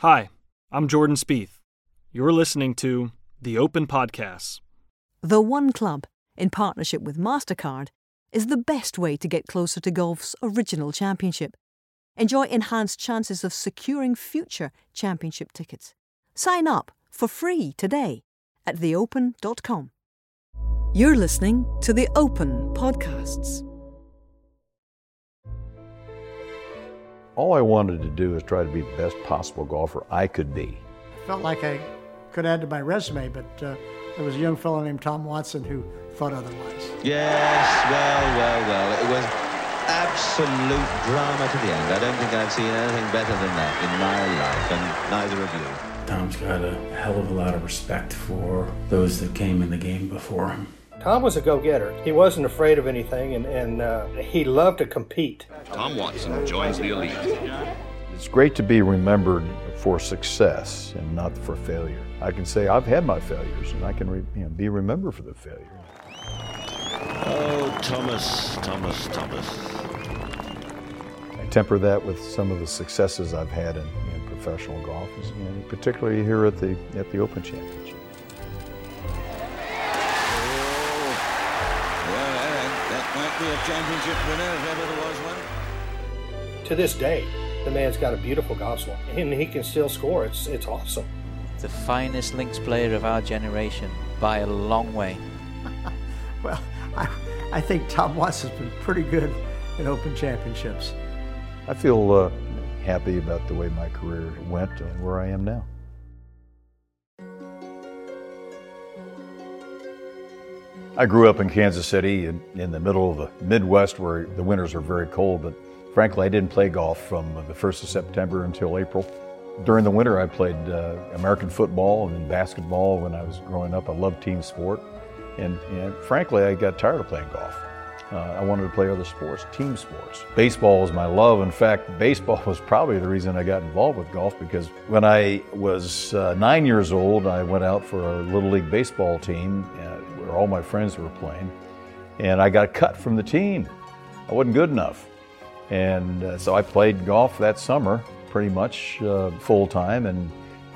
Hi, I'm Jordan Spieth. You're listening to the Open Podcasts. The One Club, in partnership with MasterCard, is the best way to get closer to golf's original championship. Enjoy enhanced chances of securing future championship tickets. Sign up for free today at theopen.com. You're listening to the Open Podcasts. All I wanted to do is try to be the best possible golfer I could be. I felt like I could add to my resume, but uh, there was a young fellow named Tom Watson who thought otherwise. Yes, well, well, well. It was absolute drama to the end. I don't think I've seen anything better than that in my life, and neither of you. Tom's got a hell of a lot of respect for those that came in the game before him. Tom was a go-getter. He wasn't afraid of anything, and, and uh, he loved to compete. Tom Watson joins the elite. It's great to be remembered for success and not for failure. I can say I've had my failures, and I can re, you know, be remembered for the failure. Oh, Thomas, Thomas, Thomas. I temper that with some of the successes I've had in, in professional golf, you know, particularly here at the at the Open Championship. Be a championship winner if ever there was one. To this day, the man's got a beautiful golf swing, and he can still score. It's it's awesome. The finest links player of our generation by a long way. well, I, I think Tom Watson's been pretty good in Open Championships. I feel uh, happy about the way my career went and where I am now. I grew up in Kansas City in, in, the middle of the Midwest where the winters are very cold, but frankly, I didn't play golf from the 1st of September until April. During the winter, I played uh, American football and basketball when I was growing up. I loved team sport. And, and frankly, I got tired of playing golf. Uh, I wanted to play other sports, team sports. Baseball was my love. In fact, baseball was probably the reason I got involved with golf because when I was uh, nine years old, I went out for a Little League baseball team where all my friends were playing, and I got cut from the team. I wasn't good enough. And uh, so I played golf that summer pretty much uh, full time, and,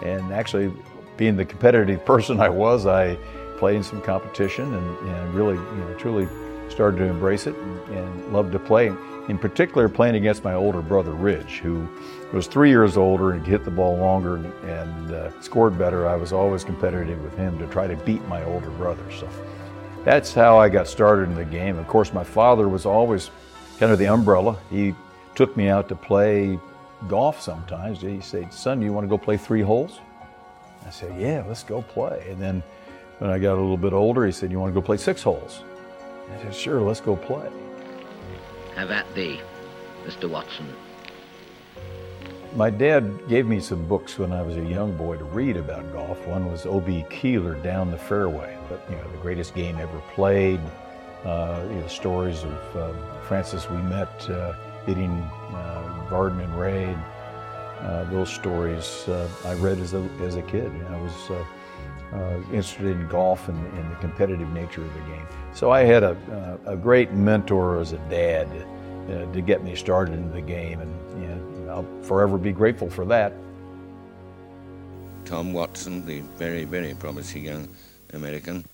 and actually, being the competitive person I was, I played in some competition and, and really, you know, truly started to embrace it and, and loved to play. In particular, playing against my older brother, Ridge, who was three years older and hit the ball longer and uh, scored better. I was always competitive with him to try to beat my older brother. So that's how I got started in the game. Of course, my father was always kind of the umbrella. He took me out to play golf sometimes. He said, Son, you want to go play three holes? I said, Yeah, let's go play. And then when I got a little bit older, he said, You want to go play six holes? I said, Sure, let's go play. Have at thee, Mr. Watson. My dad gave me some books when I was a young boy to read about golf. One was O.B. Keeler, Down the Fairway, but, you know, the greatest game ever played. Uh, you know, stories of uh, Francis Ouimet uh, hitting uh, Vardon and Ray. Uh, those stories uh, I read as a, as a kid. I was uh, interested in golf and, and, the competitive nature of the game. So I had a, a great mentor as a dad to get me started in the game, and you know, I'll forever be grateful for that. Tom Watson, the very, very promising young American.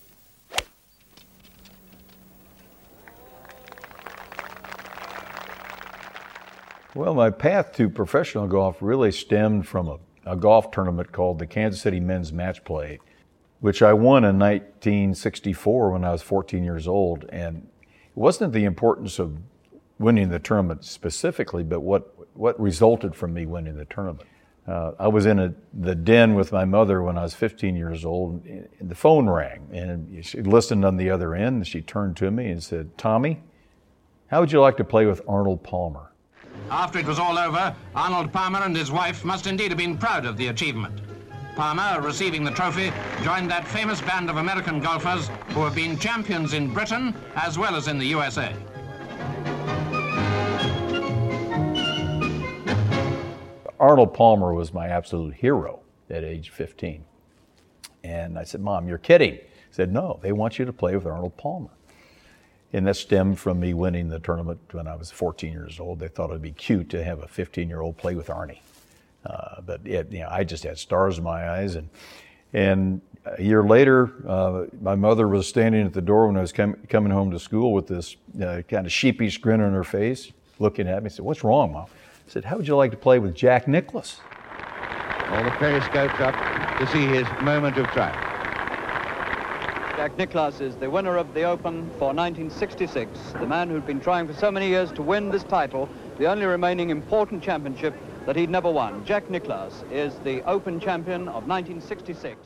Well, my path to professional golf really stemmed from a, a, golf tournament called the Kansas City Men's Match Play, which I won in 1964 when I was 14 years old. And it wasn't the importance of winning the tournament specifically, but what, what resulted from me winning the tournament. Uh, I was in a, the den with my mother when I was 15 years old, and the phone rang, and she listened on the other end. And she turned to me and said, Tommy, how would you like to play with Arnold Palmer? After it was all over, Arnold Palmer and his wife must indeed have been proud of the achievement. Palmer, receiving the trophy, joined that famous band of American golfers who have been champions in Britain as well as in the USA. Arnold Palmer was my absolute hero at age 15. And I said, Mom, you're kidding. He said, No, they want you to play with Arnold Palmer. And that stemmed from me winning the tournament when I was 14 years old. They thought it'd be cute to have a 15 year old play with Arnie. Uh, but it, you know, I just had stars in my eyes, and and a year later, uh, my mother was standing at the door when I was com- coming home to school with this uh, kind of sheepish grin on her face, looking at me. said, "What's wrong, Mom?" I said, "How would you like to play with Jack Nicklaus?" All the periscopes up to see his moment of triumph. Jack Nicklaus is the winner of the Open for 1966, the man who'd been trying for so many years to win this title, the only remaining important championship that he'd never won. Jack Nicklaus is the Open champion of 1966.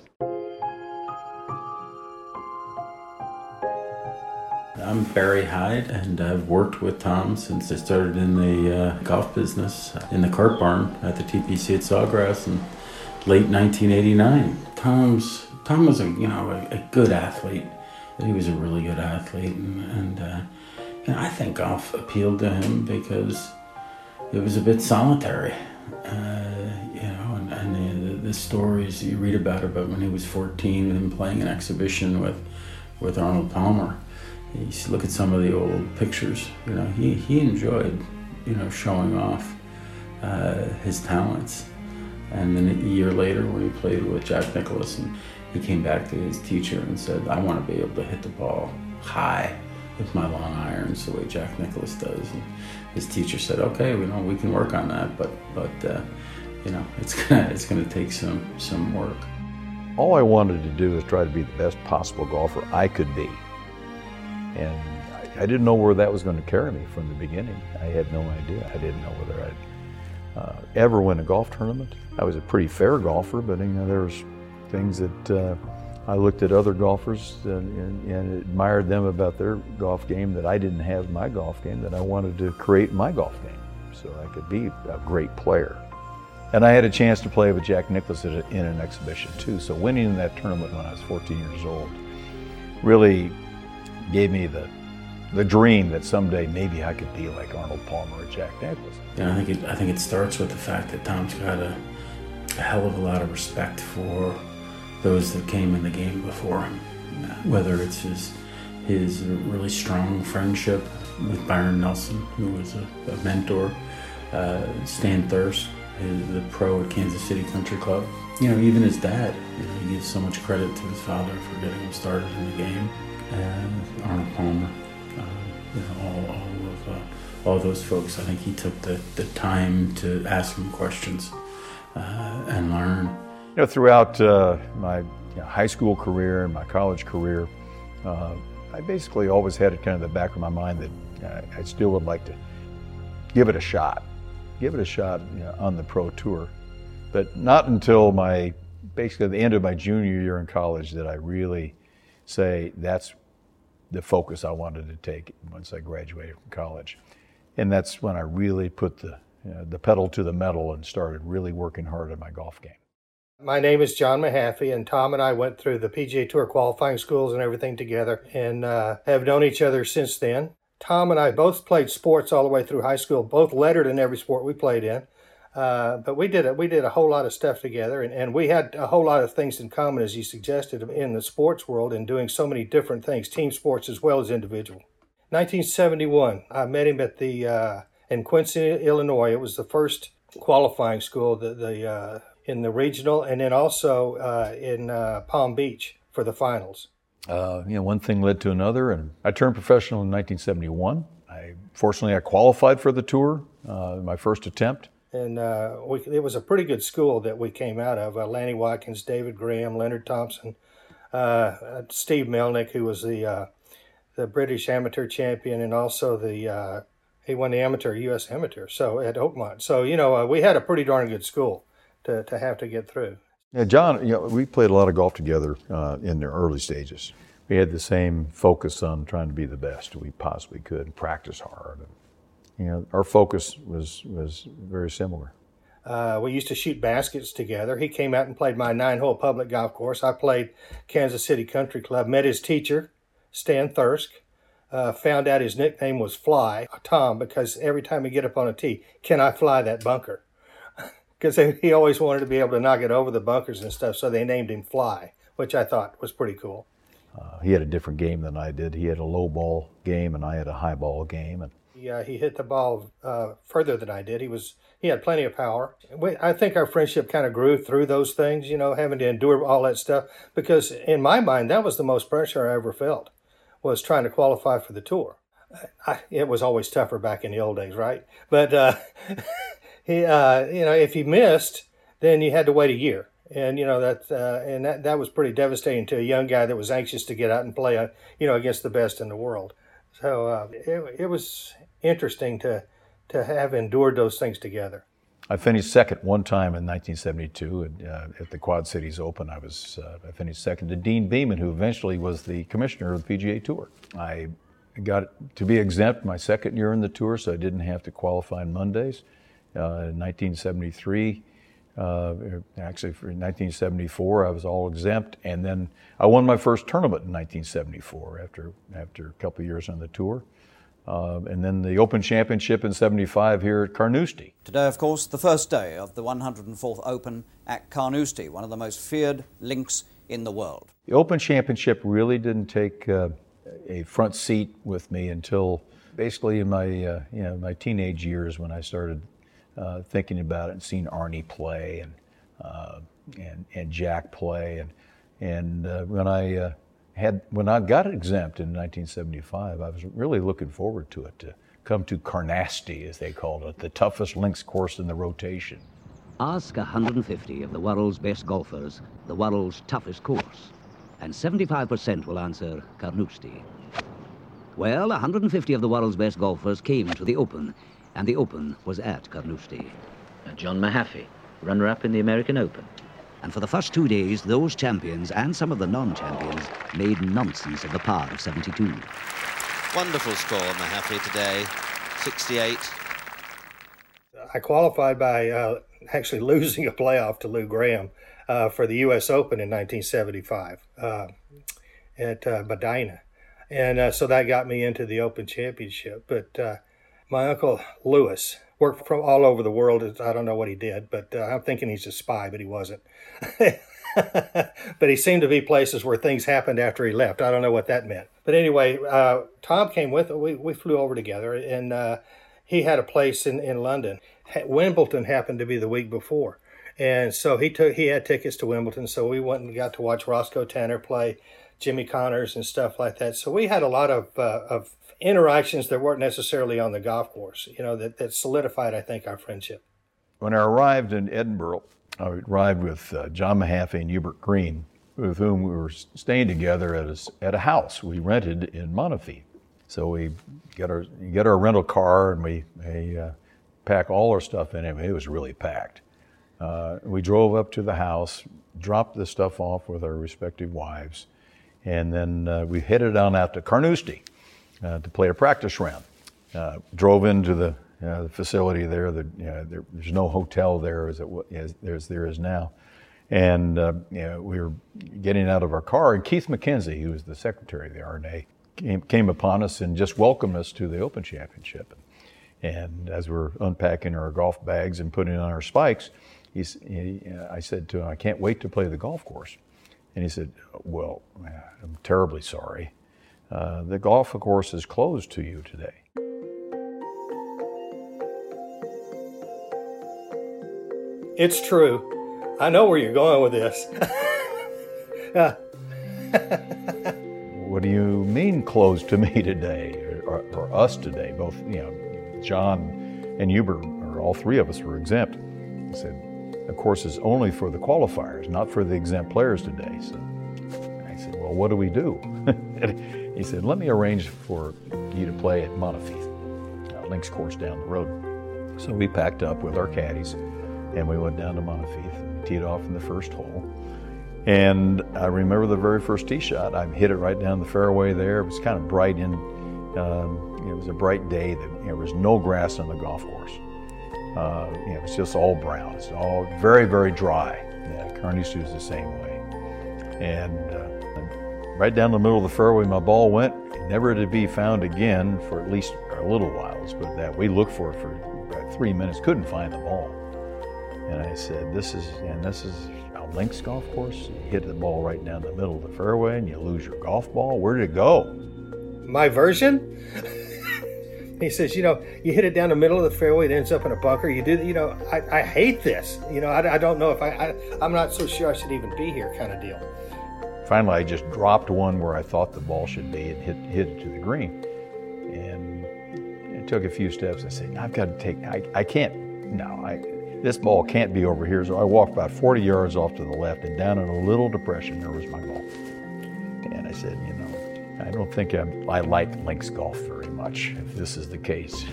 I'm Barry Hyde, and I've worked with Tom since I started in the uh, golf business in the cart barn at the TPC at Sawgrass in late 1989. Tom's Tom was a you know a, a good athlete. He was a really good athlete, and, and uh, you know, I think golf appealed to him because it was a bit solitary. Uh, you know, and, and the, the, stories you read about about when he was 14 and playing an exhibition with with Arnold Palmer you look at some of the old pictures, you know, he, he enjoyed, you know, showing off uh, his talents. And then a year later, when he played with Jack and he came back to his teacher and said, I want to be able to hit the ball high with my long irons the way Jack Nicklaus does. And his teacher said, okay, we know we can work on that, but, but uh, you know, it's gonna, it's gonna take some, some work. All I wanted to do was try to be the best possible golfer I could be. And I, I, didn't know where that was going to carry me from the beginning. I had no idea. I didn't know whether I'd uh, ever win a golf tournament. I was a pretty fair golfer, but you know there was things that uh, I looked at other golfers and, and, and, admired them about their golf game that I didn't have my golf game that I wanted to create my golf game so I could be a great player. And I had a chance to play with Jack Nicklaus in an exhibition too. So winning that tournament when I was 14 years old really gave me the the dream that someday maybe I could be like Arnold Palmer or Jack Nicklaus. Yeah, I think it, I think it starts with the fact that Tom's got a, a hell of a lot of respect for those that came in the game before him. Whether it's his his really strong friendship with Byron Nelson, who was a, a mentor, uh, Stan Thirsk, his, the pro at Kansas City Country Club. You know, even his dad. You know, he gives so much credit to his father for getting him started in the game and Arnold Palmer, uh, you know, all, all of uh, all those folks. I think he took the, the time to ask them questions uh, and learn. You know, throughout uh, my you know, high school career and my college career, uh, I basically always had it kind of the back of my mind that I still would like to give it a shot, give it a shot you know, on the pro tour. But not until my basically the end of my junior year in college that I really say that's the focus I wanted to take once I graduated from college. And that's when I really put the, you know, the pedal to the metal and started really working hard on my golf game. My name is John Mahaffey, and Tom and I went through the PGA Tour qualifying schools and everything together and uh, have known each other since then. Tom and I both played sports all the way through high school, both lettered in every sport we played in. Uh, but we did a, we did a whole lot of stuff together, and, and we had a whole lot of things in common, as you suggested, in the sports world and doing so many different things, team sports as well as individual. 1971, I met him at the uh, in Quincy, Illinois. It was the first qualifying school, the, the uh, in the regional, and then also uh, in uh, Palm Beach for the finals. you know, one thing led to another, and I turned professional in 1971. I fortunately I qualified for the tour, my first attempt and uh, we, it was a pretty good school that we came out of. Uh, Lanny Wadkins, David Graham, Leonard Thompson, uh, Steve Melnyk, who was the uh, the British amateur champion, and also the uh, he won the amateur U.S. amateur. So at Oakmont, so you know uh, we had a pretty darn good school to to have to get through. Yeah, John, you know, we played a lot of golf together in the early stages. We had the same focus on trying to be the best we possibly could, and practice hard. And, you know, our focus was was very similar. Uh, we used to shoot baskets together. He came out and played my nine-hole public golf course. I played Kansas City Country Club. Met his teacher, Stan Thirsk. Uh, found out his nickname was Fly, Tom, because every time he get up on a tee, can I fly that bunker? Because he always wanted to be able to knock it over the bunkers and stuff, so they named him Fly, which I thought was pretty cool. Uh, he had a different game than I did. He had a low ball game, and I had a high ball game, and Yeah, he hit the ball uh, further than I did. He was he had plenty of power. We, I think our friendship kind of grew through those things, you know, having to endure all that stuff. Because in my mind, that was the most pressure I ever felt, was trying to qualify for the tour. I, it was always tougher back in the old days, right? But uh, he, uh, you know, if he missed, then you had to wait a year, and you know that, uh, and that that was pretty devastating to a young guy that was anxious to get out and play, uh, you know, against the best in the world. So uh, it, it was interesting to to have endured those things together. I finished second one time in 1972 at, uh, at the Quad Cities Open. I was uh, I finished second to Deane Beman, who eventually was the commissioner of the PGA Tour. I got to be exempt my second year in the tour, so I didn't have to qualify on Mondays. Uh, in 1973, uh, actually for 1974, I was all exempt, and then I won my first tournament in 1974 after after a couple years on the tour. Uh, and then the Open Championship in 75 here at Carnoustie. Today, of course, the first day of the 104th Open at Carnoustie, one of the most feared links in the world. The Open Championship really didn't take uh, a front seat with me until basically in my, uh, you know, my teenage years when I started uh, thinking about it and seeing Arnie play and, uh, and, and Jack play. And, and uh, when I had when I got exempt in 1975, I was really looking forward to it to come to Carnoustie, as they called it, the toughest links course in the rotation. Ask 150 of the world's best golfers the world's toughest course, and 75% will answer Carnoustie. Well, 150 of the world's best golfers came to the Open, and the Open was at Carnoustie. John Mahaffey, runner-up in the American Open. And for the first two days, those champions and some of the non-champions made nonsense of the par of 72. Wonderful score, Mahaffey, today. 68. I qualified by uh, actually losing a playoff to Lou Graham uh, for the U.S. Open in 1975 uh, at uh, Medinah. And uh, so that got me into the Open Championship. But uh, my uncle Lewis, worked from all over the world. I don't know what he did, but uh, I'm thinking he's a spy, but he wasn't. but he seemed to be places where things happened after he left. I don't know what that meant. But anyway, uh, Tom came with. We we flew over together, and uh, he had a place in in London. Wimbledon happened to be the week before, and so he took he had tickets to Wimbledon. So we went and got to watch Roscoe Tanner play. Jimmy Connors and stuff like that. So we had a lot of uh, of interactions that weren't necessarily on the golf course, you know, that, that solidified, I think, our friendship. When I arrived in Edinburgh, I arrived with uh, John Mahaffey and Hubert Green, with whom we were staying together at a, at a house we rented in Monifieth. So we get our get our rental car and we, we uh, pack all our stuff in it. It was really packed. Uh, we drove up to the house, dropped the stuff off with our respective wives, and then uh, we headed on out to Carnoustie to play a practice round. Uh, drove into the, uh, the facility there. The, there. There's no hotel there as, it, as, as there is now. And uh, you know, we were getting out of our car, and Keith McKenzie, who was the secretary of the R&A, came, came upon us and just welcomed us to the Open Championship. And as we are unpacking our golf bags and putting on our spikes, he, I said to him, I can't wait to play the golf course. And he said, Well, I'm terribly sorry. Uh, the golf of course is closed to you today. It's true. I know where you're going with this. what do you mean closed to me today, or, or, us today? Both, you know, John and Hubert, or all three of us were exempt. He said, the course is only for the qualifiers, not for the exempt players today. So I said, well, what do we do? He said, Let me arrange for you to play at Monifieth, a links course down the road. So we packed up with our caddies and we went down to Monifieth, teed off in the first hole. And I remember the very first tee shot. I hit it right down the fairway there. It was kind of bright in, um, it was a bright day. That, there was no grass on the golf course. Uh, you know, it was just all brown. It's all very, very dry. Yeah, Carnoustie was the same way. And uh, right down the middle of the fairway my ball went, never to be found again for at least a little while. But that we looked for it for three minutes, couldn't find the ball. And I said, "This is and this is a links golf course. You hit the ball right down the middle of the fairway, and you lose your golf ball. Where did it go?" My version. He says, you know, you hit it down the middle of the fairway, it ends up in a bunker. You do, you know, I, I hate this. You know, I, I don't know if I, I, I'm not so sure I should even be here, kind of deal. Finally, I just dropped one where I thought the ball should be and hit, hit it to the green. And it took a few steps. I said, I've got to take, I, I can't, no, I, this ball can't be over here. So I walked about 40 yards off to the left and down in a little depression, there was my ball. And I said, you know, I don't think I'm, I like links golf very much, if this is the case.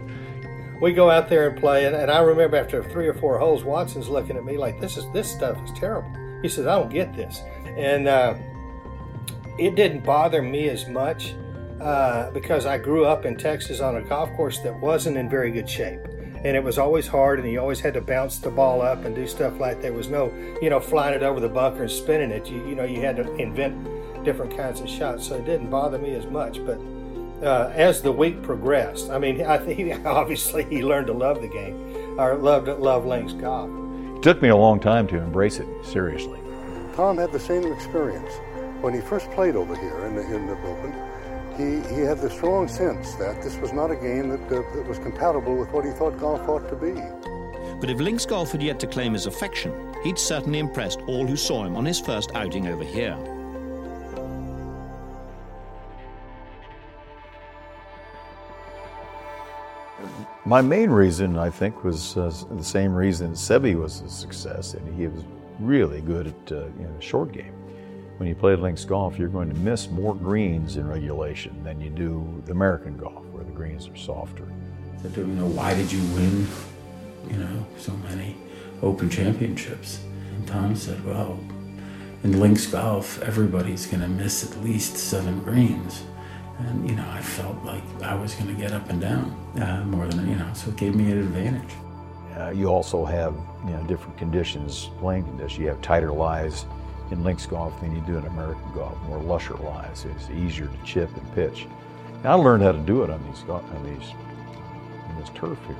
we go out there and play, and, and, I remember after three or four holes, Watson's looking at me like, "This is this stuff is terrible." He says, "I don't get this," and uh, it didn't bother me as much uh, because I grew up in Texas on a golf course that wasn't in very good shape. And it was always hard, and you always had to bounce the ball up and do stuff like. There was no, you know, flying it over the bunker and spinning it. You, you know, you had to invent different kinds of shots, so it didn't bother me as much. But uh, as the week progressed, I mean, I think obviously he learned to love the game, or loved love links golf. It took me a long time to embrace it seriously. Tom had the same experience when he first played over here in the, in the Open. He, he had the strong sense that this was not a game that, uh, that was compatible with what he thought golf ought to be. But if links golf had yet to claim his affection, he'd certainly impressed all who saw him on his first outing over here. My main reason, I think, was uh, the same reason Seve was a success, and he was really good at uh, you know, short game. When you play links golf, you're going to miss more greens in regulation than you do the American golf, where the greens are softer. So, you know, why did you win, you know, so many Open Championships? And Tom said, well, in links golf, everybody's going to miss at least seven greens. And, you know, I felt like I was going to get up and down uh, more than, you know, so it gave me an advantage. Uh, you also have, you know, different conditions, playing conditions. You have tighter lies in links golf than you do in American golf, more lusher lies. It's easier to chip and pitch. And I learned how to do it on these, on these, on this turf here.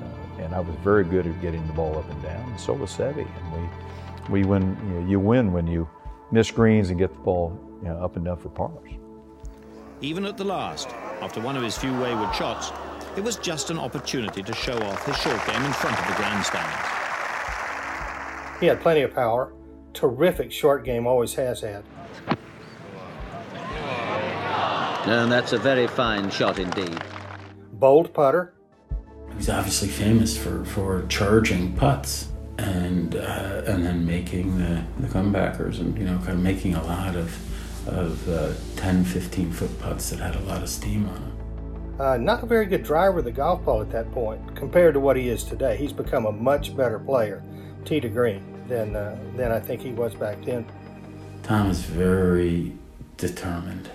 Uh, and I was very good at getting the ball up and down, and so was Seve. And we, we win, you, know, you win when you miss greens and get the ball you know, up and down for pars. Even at the last, after one of his few wayward shots, it was just an opportunity to show off his short game in front of the grandstands. He had plenty of power. Terrific short game, always has had. And that's a very fine shot indeed. Bold putter. He's obviously famous for, for charging putts and uh, and then making the, the comebackers and you know kind of making a lot of of uh, 10, 15 foot putts that had a lot of steam on them. Uh, not a very good driver of the golf ball at that point compared to what he is today. He's become a much better player, tee to green, than, uh, than I think he was back then. Tom is very determined.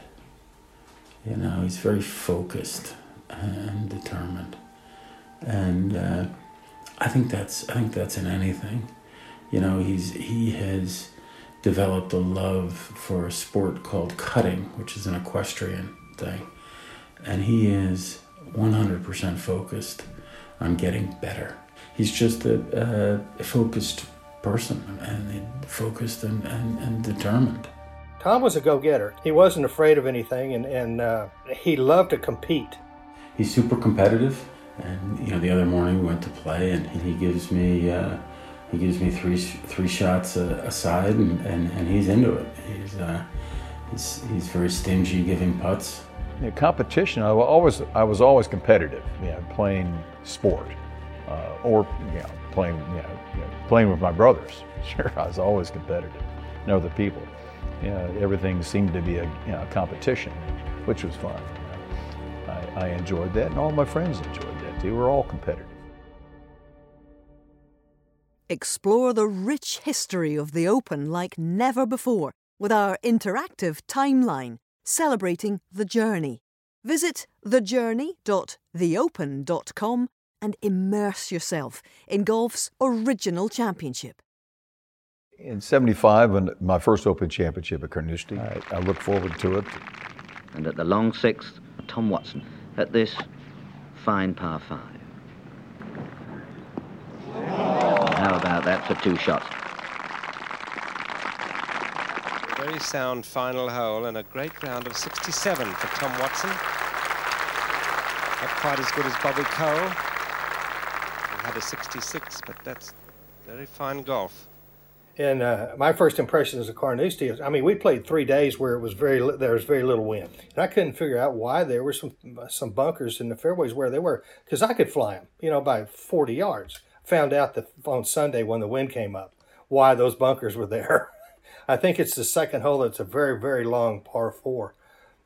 You know, he's very focused and determined. And uh, I think that's I think that's in anything. You know, he's he has developed a love for a sport called cutting, which is an equestrian thing. And he is 100% focused on getting better. He's just a, a focused person and focused and, and, and, determined. Tom was a go getter. He wasn't afraid of anything and, and uh, he loved to compete. He's super competitive. And, you know, the other morning we went to play and he gives me. Uh, he gives me three three shots a, a side, and, and, and he's into it. He's, uh, he's he's very stingy giving putts. Competition. I was always I was always competitive. Yeah, playing sport, uh, or you know, playing you know, you know, playing with my brothers. Sure, I was always competitive, and other people. Yeah, everything seemed to be a you know, competition, which was fun. I, I enjoyed that, and all my friends enjoyed that too. We're all competitive. Explore the rich history of the Open like never before with our interactive timeline celebrating the journey. Visit thejourney.theopen.com and immerse yourself in golf's original championship. In 75, when my first Open Championship at Carnoustie, I, I look forward to it. And at the long sixth, Tom Watson at this fine par five. How about that for two shots? Very sound final hole and a great round of 67 for Tom Watson. Not quite as good as Bobby Cole. He had a 66, but that's very fine golf. And uh, my first impressions of Carnoustie is, I mean, we played three days where it was very there was very little wind, and I couldn't figure out why there were some some bunkers in the fairways where they were, because I could fly them, you know, by 40 yards. Found out that on Sunday when the wind came up, why those bunkers were there. I think it's the second hole. that's a very very long par four,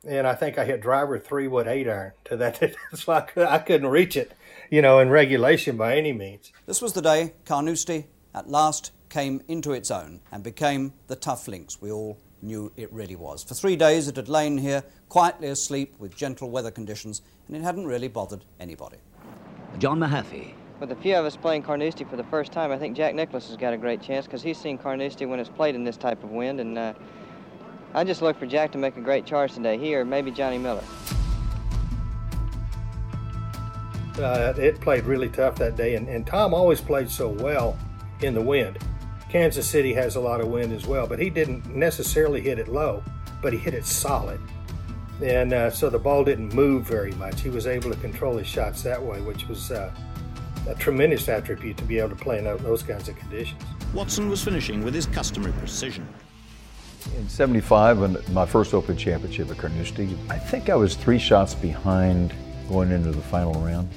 and I think I hit driver three wood eight iron to that, so I, could, I couldn't reach it, you know, in regulation by any means. This was the day Carnoustie at last came into its own and became the tough links we all knew it really was. For three days it had lain here quietly asleep with gentle weather conditions and it hadn't really bothered anybody. John Mahaffey. With a few of us playing Carnoustie for the first time, I think Jack Nicklaus has got a great chance because he's seen Carnoustie when it's played in this type of wind and uh, I just look for Jack to make a great charge today, he or maybe Johnny Miller. Uh, it played really tough that day, and, and Tom always played so well in the wind. Kansas City has a lot of wind as well, but he didn't necessarily hit it low, but he hit it solid. And uh, so the ball didn't move very much. He was able to control his shots that way, which was uh, a tremendous attribute to be able to play in those kinds of conditions. Watson was finishing with his customary precision. In 75, when my first Open Championship at Carnoustie, I think I was three shots behind going into the final round.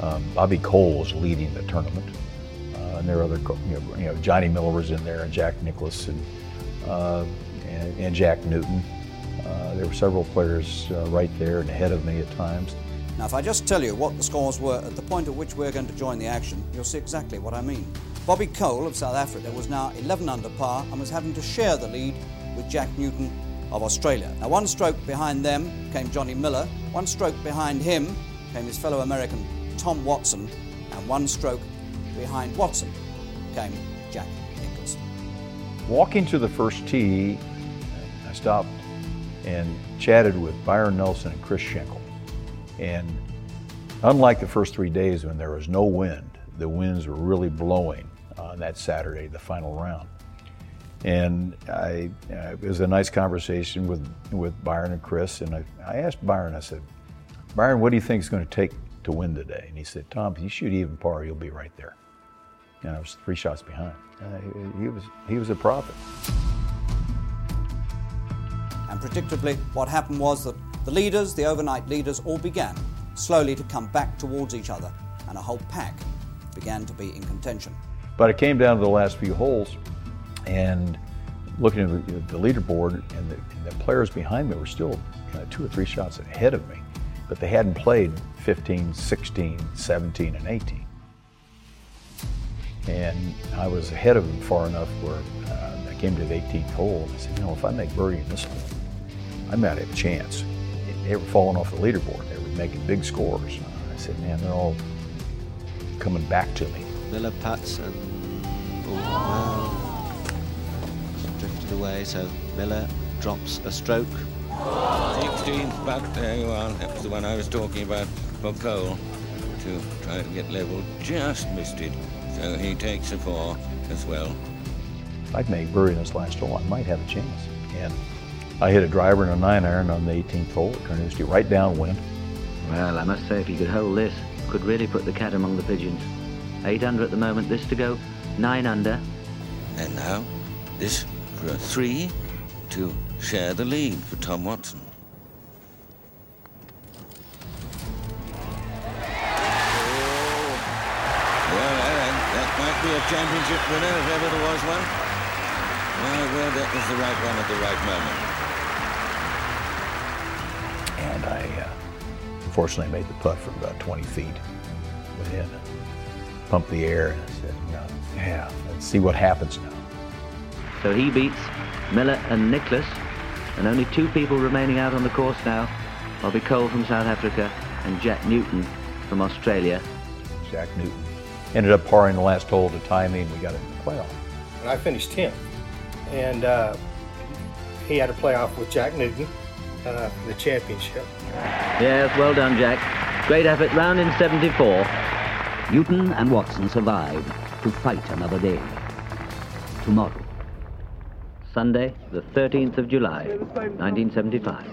Um, Bobby Cole was leading the tournament and there were other, you know, you know, Johnny Miller was in there, and Jack Nicklaus, and uh, and, and, Jack Newton. Uh, there were several players uh, right there and ahead of me at times. Now, if I just tell you what the scores were at the point at which we're going to join the action, you'll see exactly what I mean. Bobby Cole of South Africa was now 11 under par and was having to share the lead with Jack Newton of Australia. Now, one stroke behind them came Johnny Miller, one stroke behind him came his fellow American Tom Watson, and one stroke behind Watson came Jack Nicklaus. Walking to the first tee, I stopped and chatted with Byron Nelson and Chris Schenkel. And unlike the first three days when there was no wind, the winds were really blowing on that Saturday, the final round. And I, uh, it was a nice conversation with, with Byron and Chris. And I, I asked Byron, I said, Byron, what do you think is going to take to win today? And he said, Tom, if you shoot even par, you'll be right there and I was three shots behind. Uh, he was he was a prophet. And predictably, what happened was that the leaders, the overnight leaders, all began slowly to come back towards each other, and a whole pack began to be in contention. But it came down to the last few holes, and looking at the, leaderboard, and the, and the, players behind me were still you know, two or three shots ahead of me, but they hadn't played 15, 16, 17, and 18 and I was ahead of them far enough where uh, I came to the 18th hole, and I said, you know, if I make birdie in this hole, I might have a chance. They were falling off the leaderboard. They were making big scores. I said, man, they're all coming back to me. Miller puts and oh, well, drifted away. So Miller drops a stroke. 16th putt, there you are. That was the one I was talking about for Cole to try to get level. Just missed it. So he takes a four as well. If I'd make birdie in this last hole, I might have a chance. And I hit a driver and a nine iron on the 18th hole at Carnoustie, right downwind. Well, I must say, if he could hold this, could really put the cat among the pigeons. Eight under at the moment, this to go, nine under. And now, this for a three to share the lead for Tom Watson. Well, that might be a championship winner if ever there was one. Well, well, that was the right one at the right moment. And I, uh, unfortunately, made the putt from about 20 feet within. Pumped the air and I said, yeah, let's see what happens now. So he beats Miller and Nicklaus, and only two people remaining out on the course now. Bobby Cole from South Africa and Jack Newton from Australia. Jack Newton ended up parring the last hole to tie me, and we got into the playoff. And I finished 10th. And uh, he had a playoff with Jack Newton uh, for the championship. Yes, well done, Jack. Great effort, round in 74. Newton and Watson survived to fight another day. Tomorrow. Sunday, the 13th of July, 1975.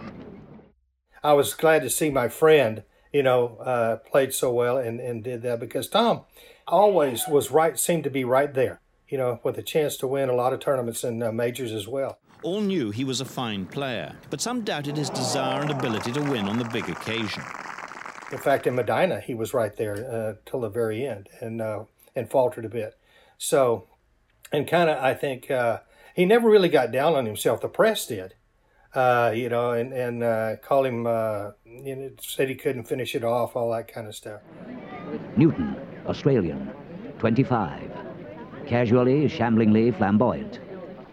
I was glad to see my friend you know, uh, played so well and, and did that because Tom always was right, seemed to be right there, you know, with a chance to win a lot of tournaments and uh, majors as well. All knew he was a fine player, but some doubted his desire and ability to win on the big occasion. In fact, in Medinah, he was right there uh, till the very end and uh, and faltered a bit. So, and kind of, I think uh, he never really got down on himself. The press did, uh, you know, and and uh, called him, uh, you know, said he couldn't finish it off, all that kind of stuff. Newton, Australian, 25. Casually, shamblingly flamboyant.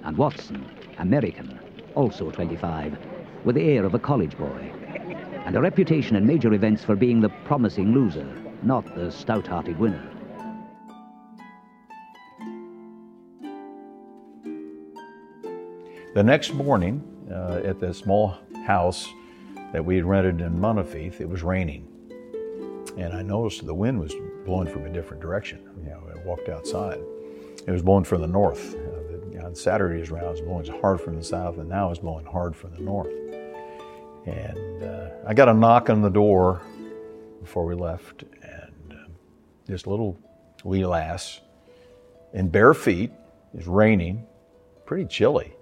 And Watson, American, also 25, with the air of a college boy. And a reputation in major events for being the promising loser, not the stout-hearted winner. The next morning, uh, at the small house that we had rented in Monifieth, it was raining. And I noticed the wind was blowing from a different direction. You know, I walked outside. It was blowing from the north. On Saturday's round, was blowing hard from the south, and now it's blowing hard from the north. And uh, I got a knock on the door before we left, and uh, this little wee lass in bare feet, it's raining, pretty chilly,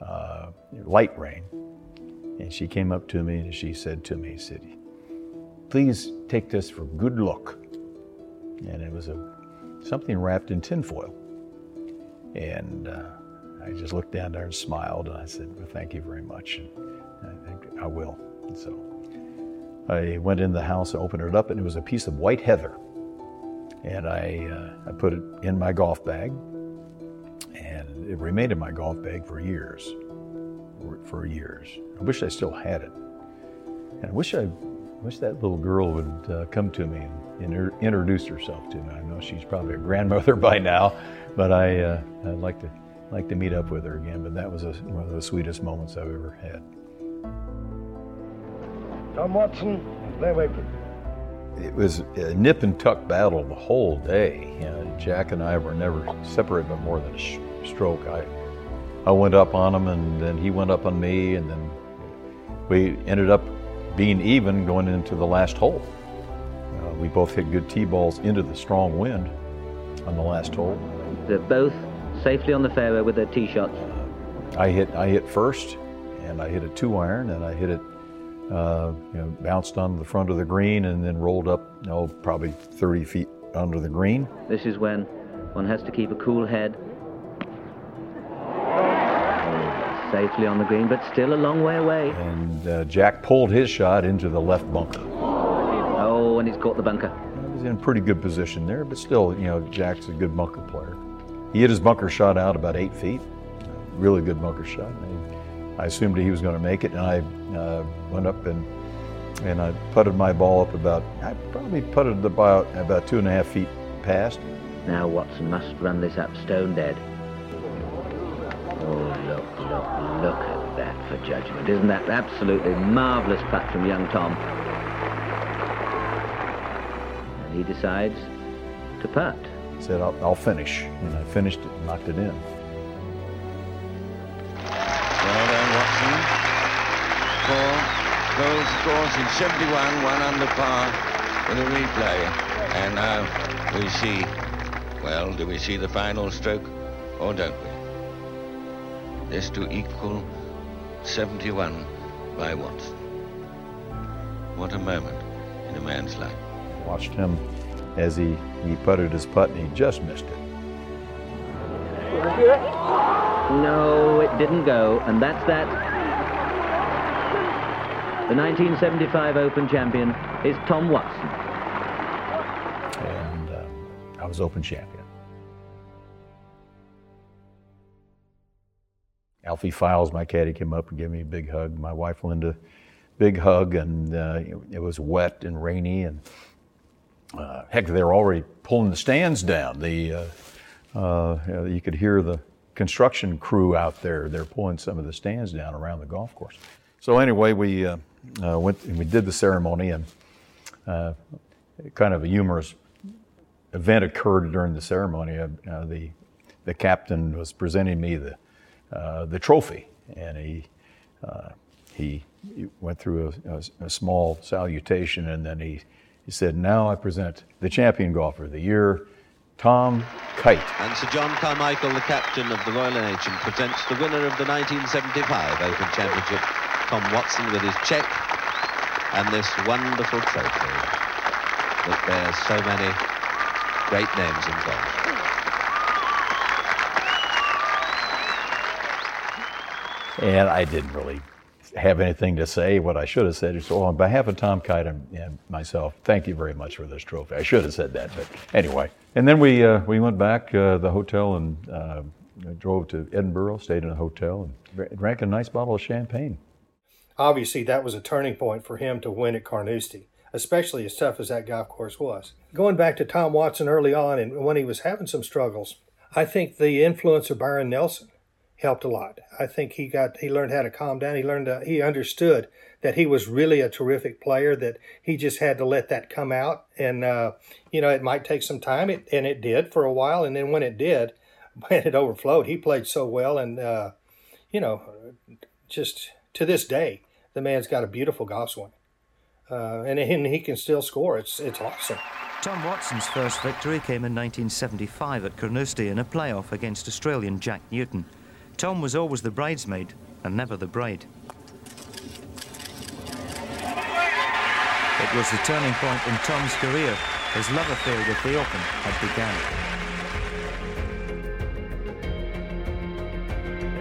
uh, light rain. And she came up to me and she said to me, said, please take this for good luck. And it was a, something wrapped in tinfoil. And uh, I just looked down there and smiled and I said, well, thank you very much. And I think I will. And so I went in the house and opened it up and it was a piece of white heather. And I, uh, I put it in my golf bag and it remained in my golf bag for years, for years. I wish I still had it. And I wish I wish that little girl would uh, come to me and inter- introduce herself to me. I know she's probably a grandmother by now, but I, uh, I'd like to like to meet up with her again. But that was a, one of the sweetest moments I've ever had. Tom Watson, Blair Wakeman. It was a nip and tuck battle the whole day. You know, Jack and I were never separated by more than a sh- stroke. I, I went up on him, and then he went up on me, and then we ended up being even going into the last hole. Uh, we both hit good tee balls into the strong wind on the last hole. They're both safely on the fairway with their tee shots. I hit I hit first, and I hit a two iron, and I hit it. Uh, you know, bounced on the front of the green and then rolled up, you know, probably 30 feet under the green. This is when one has to keep a cool head. Safely on the green, but still a long way away. And uh, Jack pulled his shot into the left bunker. Oh, and he's caught the bunker. He was in pretty good position there, but still, you know, Jack's a good bunker player. He hit his bunker shot out about eight feet. Really good bunker shot. I assumed he was going to make it, and I uh, went up and and I putted my ball up about I probably putted the about about two and a half feet past. Now Watson must run this up stone dead. Oh look, look, look at that for judgment! Isn't that absolutely marvellous putt from young Tom? And he decides to putt. Said I'll, I'll finish, and I finished it, and knocked it in. Well then Watson for goal scores in 71, one under par for the replay. And now we see, well, do we see the final stroke or don't we? This to equal 71 by Watson. What a moment in a man's life. Watched him as he, he putted his putt and he just missed it. No, it didn't go, and that's that. The 1975 Open champion is Tom Watson. And uh, I was Open champion. Alfie Fyles, my caddy, came up and gave me a big hug. My wife Linda, big hug, and uh, it was wet and rainy, and uh, heck, they were already pulling the stands down. The uh, uh, you could hear the construction crew out there. They're pulling some of the stands down around the golf course. So anyway, we uh, uh, went and we did the ceremony, and kind of a humorous event occurred during the ceremony. The the captain was presenting me the the trophy, and he he, he went through a, a, a, small salutation and then he, he said, Now I present the champion golfer of the year, Tom Kite. And Sir John Carmichael, the captain of the Royal NH, presents the winner of the 1975 Open Championship, Tom Watson, with his cheque and this wonderful trophy that bears so many great names in golf. And I didn't really have anything to say. What I should have said is, oh, on behalf of Tom Kite and, and, myself, thank you very much for this trophy. I should have said that, but anyway. And then we uh, we went back uh, the hotel and uh, drove to Edinburgh, stayed in a hotel, and drank a nice bottle of champagne. Obviously, that was a turning point for him to win at Carnoustie, especially as tough as that golf course was. Going back to Tom Watson early on, and when he was having some struggles, I think the influence of Byron Nelson helped a lot. I think he got he learned how to calm down. He learned to, he understood that he was really a terrific player. That he just had to let that come out, and uh, you know it might take some time, it, and it did for a while. And then when it did, when it overflowed, he played so well, and uh, you know, just to this day, the man's got a beautiful golf swing, uh, and, and he can still score. It's it's awesome. Tom Watson's first victory came in 1975 at Carnoustie in a playoff against Australian Jack Newton. Tom was always the bridesmaid and never the bride. It was the turning point in Tom's career. His love affair with the Open had begun.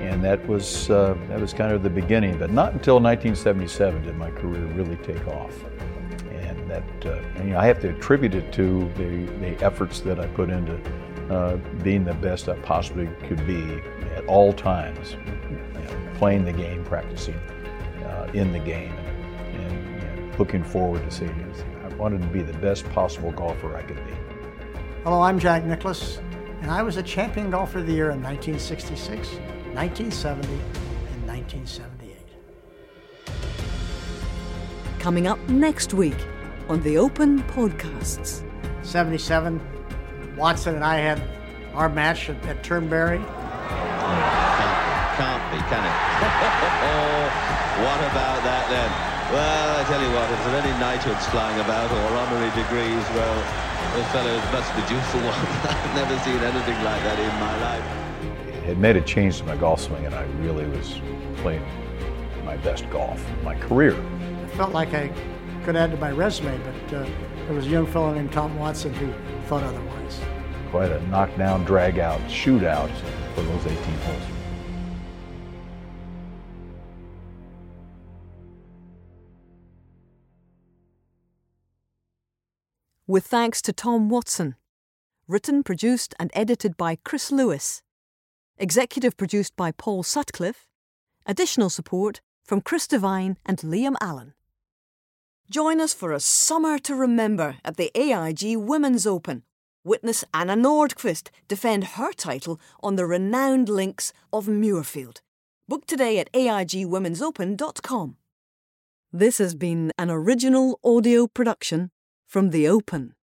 And that was uh, that was kind of the beginning, but not until 1977 did my career really take off. And that uh, you know, I have to attribute it to the, the efforts that I put into uh, being the best I possibly could be all times, you know, playing the game, practicing uh, in the game, and, and you know, looking forward to seeing it. I wanted to be the best possible golfer I could be. Hello, I'm Jack Nicklaus, and I was a champion golfer of the year in 1966, 1970, and 1978. Coming up next week on the Open Podcasts. 77, Watson and I had our match at, at Turnberry. Can't can it? what about that then? Well, I tell you what, if there are any knighthoods flying about or honorary degrees, well, those fellows must be due for one. I've never seen anything like that in my life. It made a change to my golf swing, and I really was playing my best golf in my career. I felt like I could add to my resume, but uh, there was a young fellow named Tom Watson who thought otherwise. Quite a knockdown, drag out, shootout for those 18 holes. With thanks to Tom Watson. Written, produced, and edited by Chris Lewis. Executive produced by Paul Sutcliffe. Additional support from Chris Devine and Liam Allen. Join us for a summer to remember at the AIG Women's Open Witness Anna Nordqvist defend her title on the renowned links of Muirfield. Book today at AIGWomen'sOpen.com. This has been an original audio production from The Open.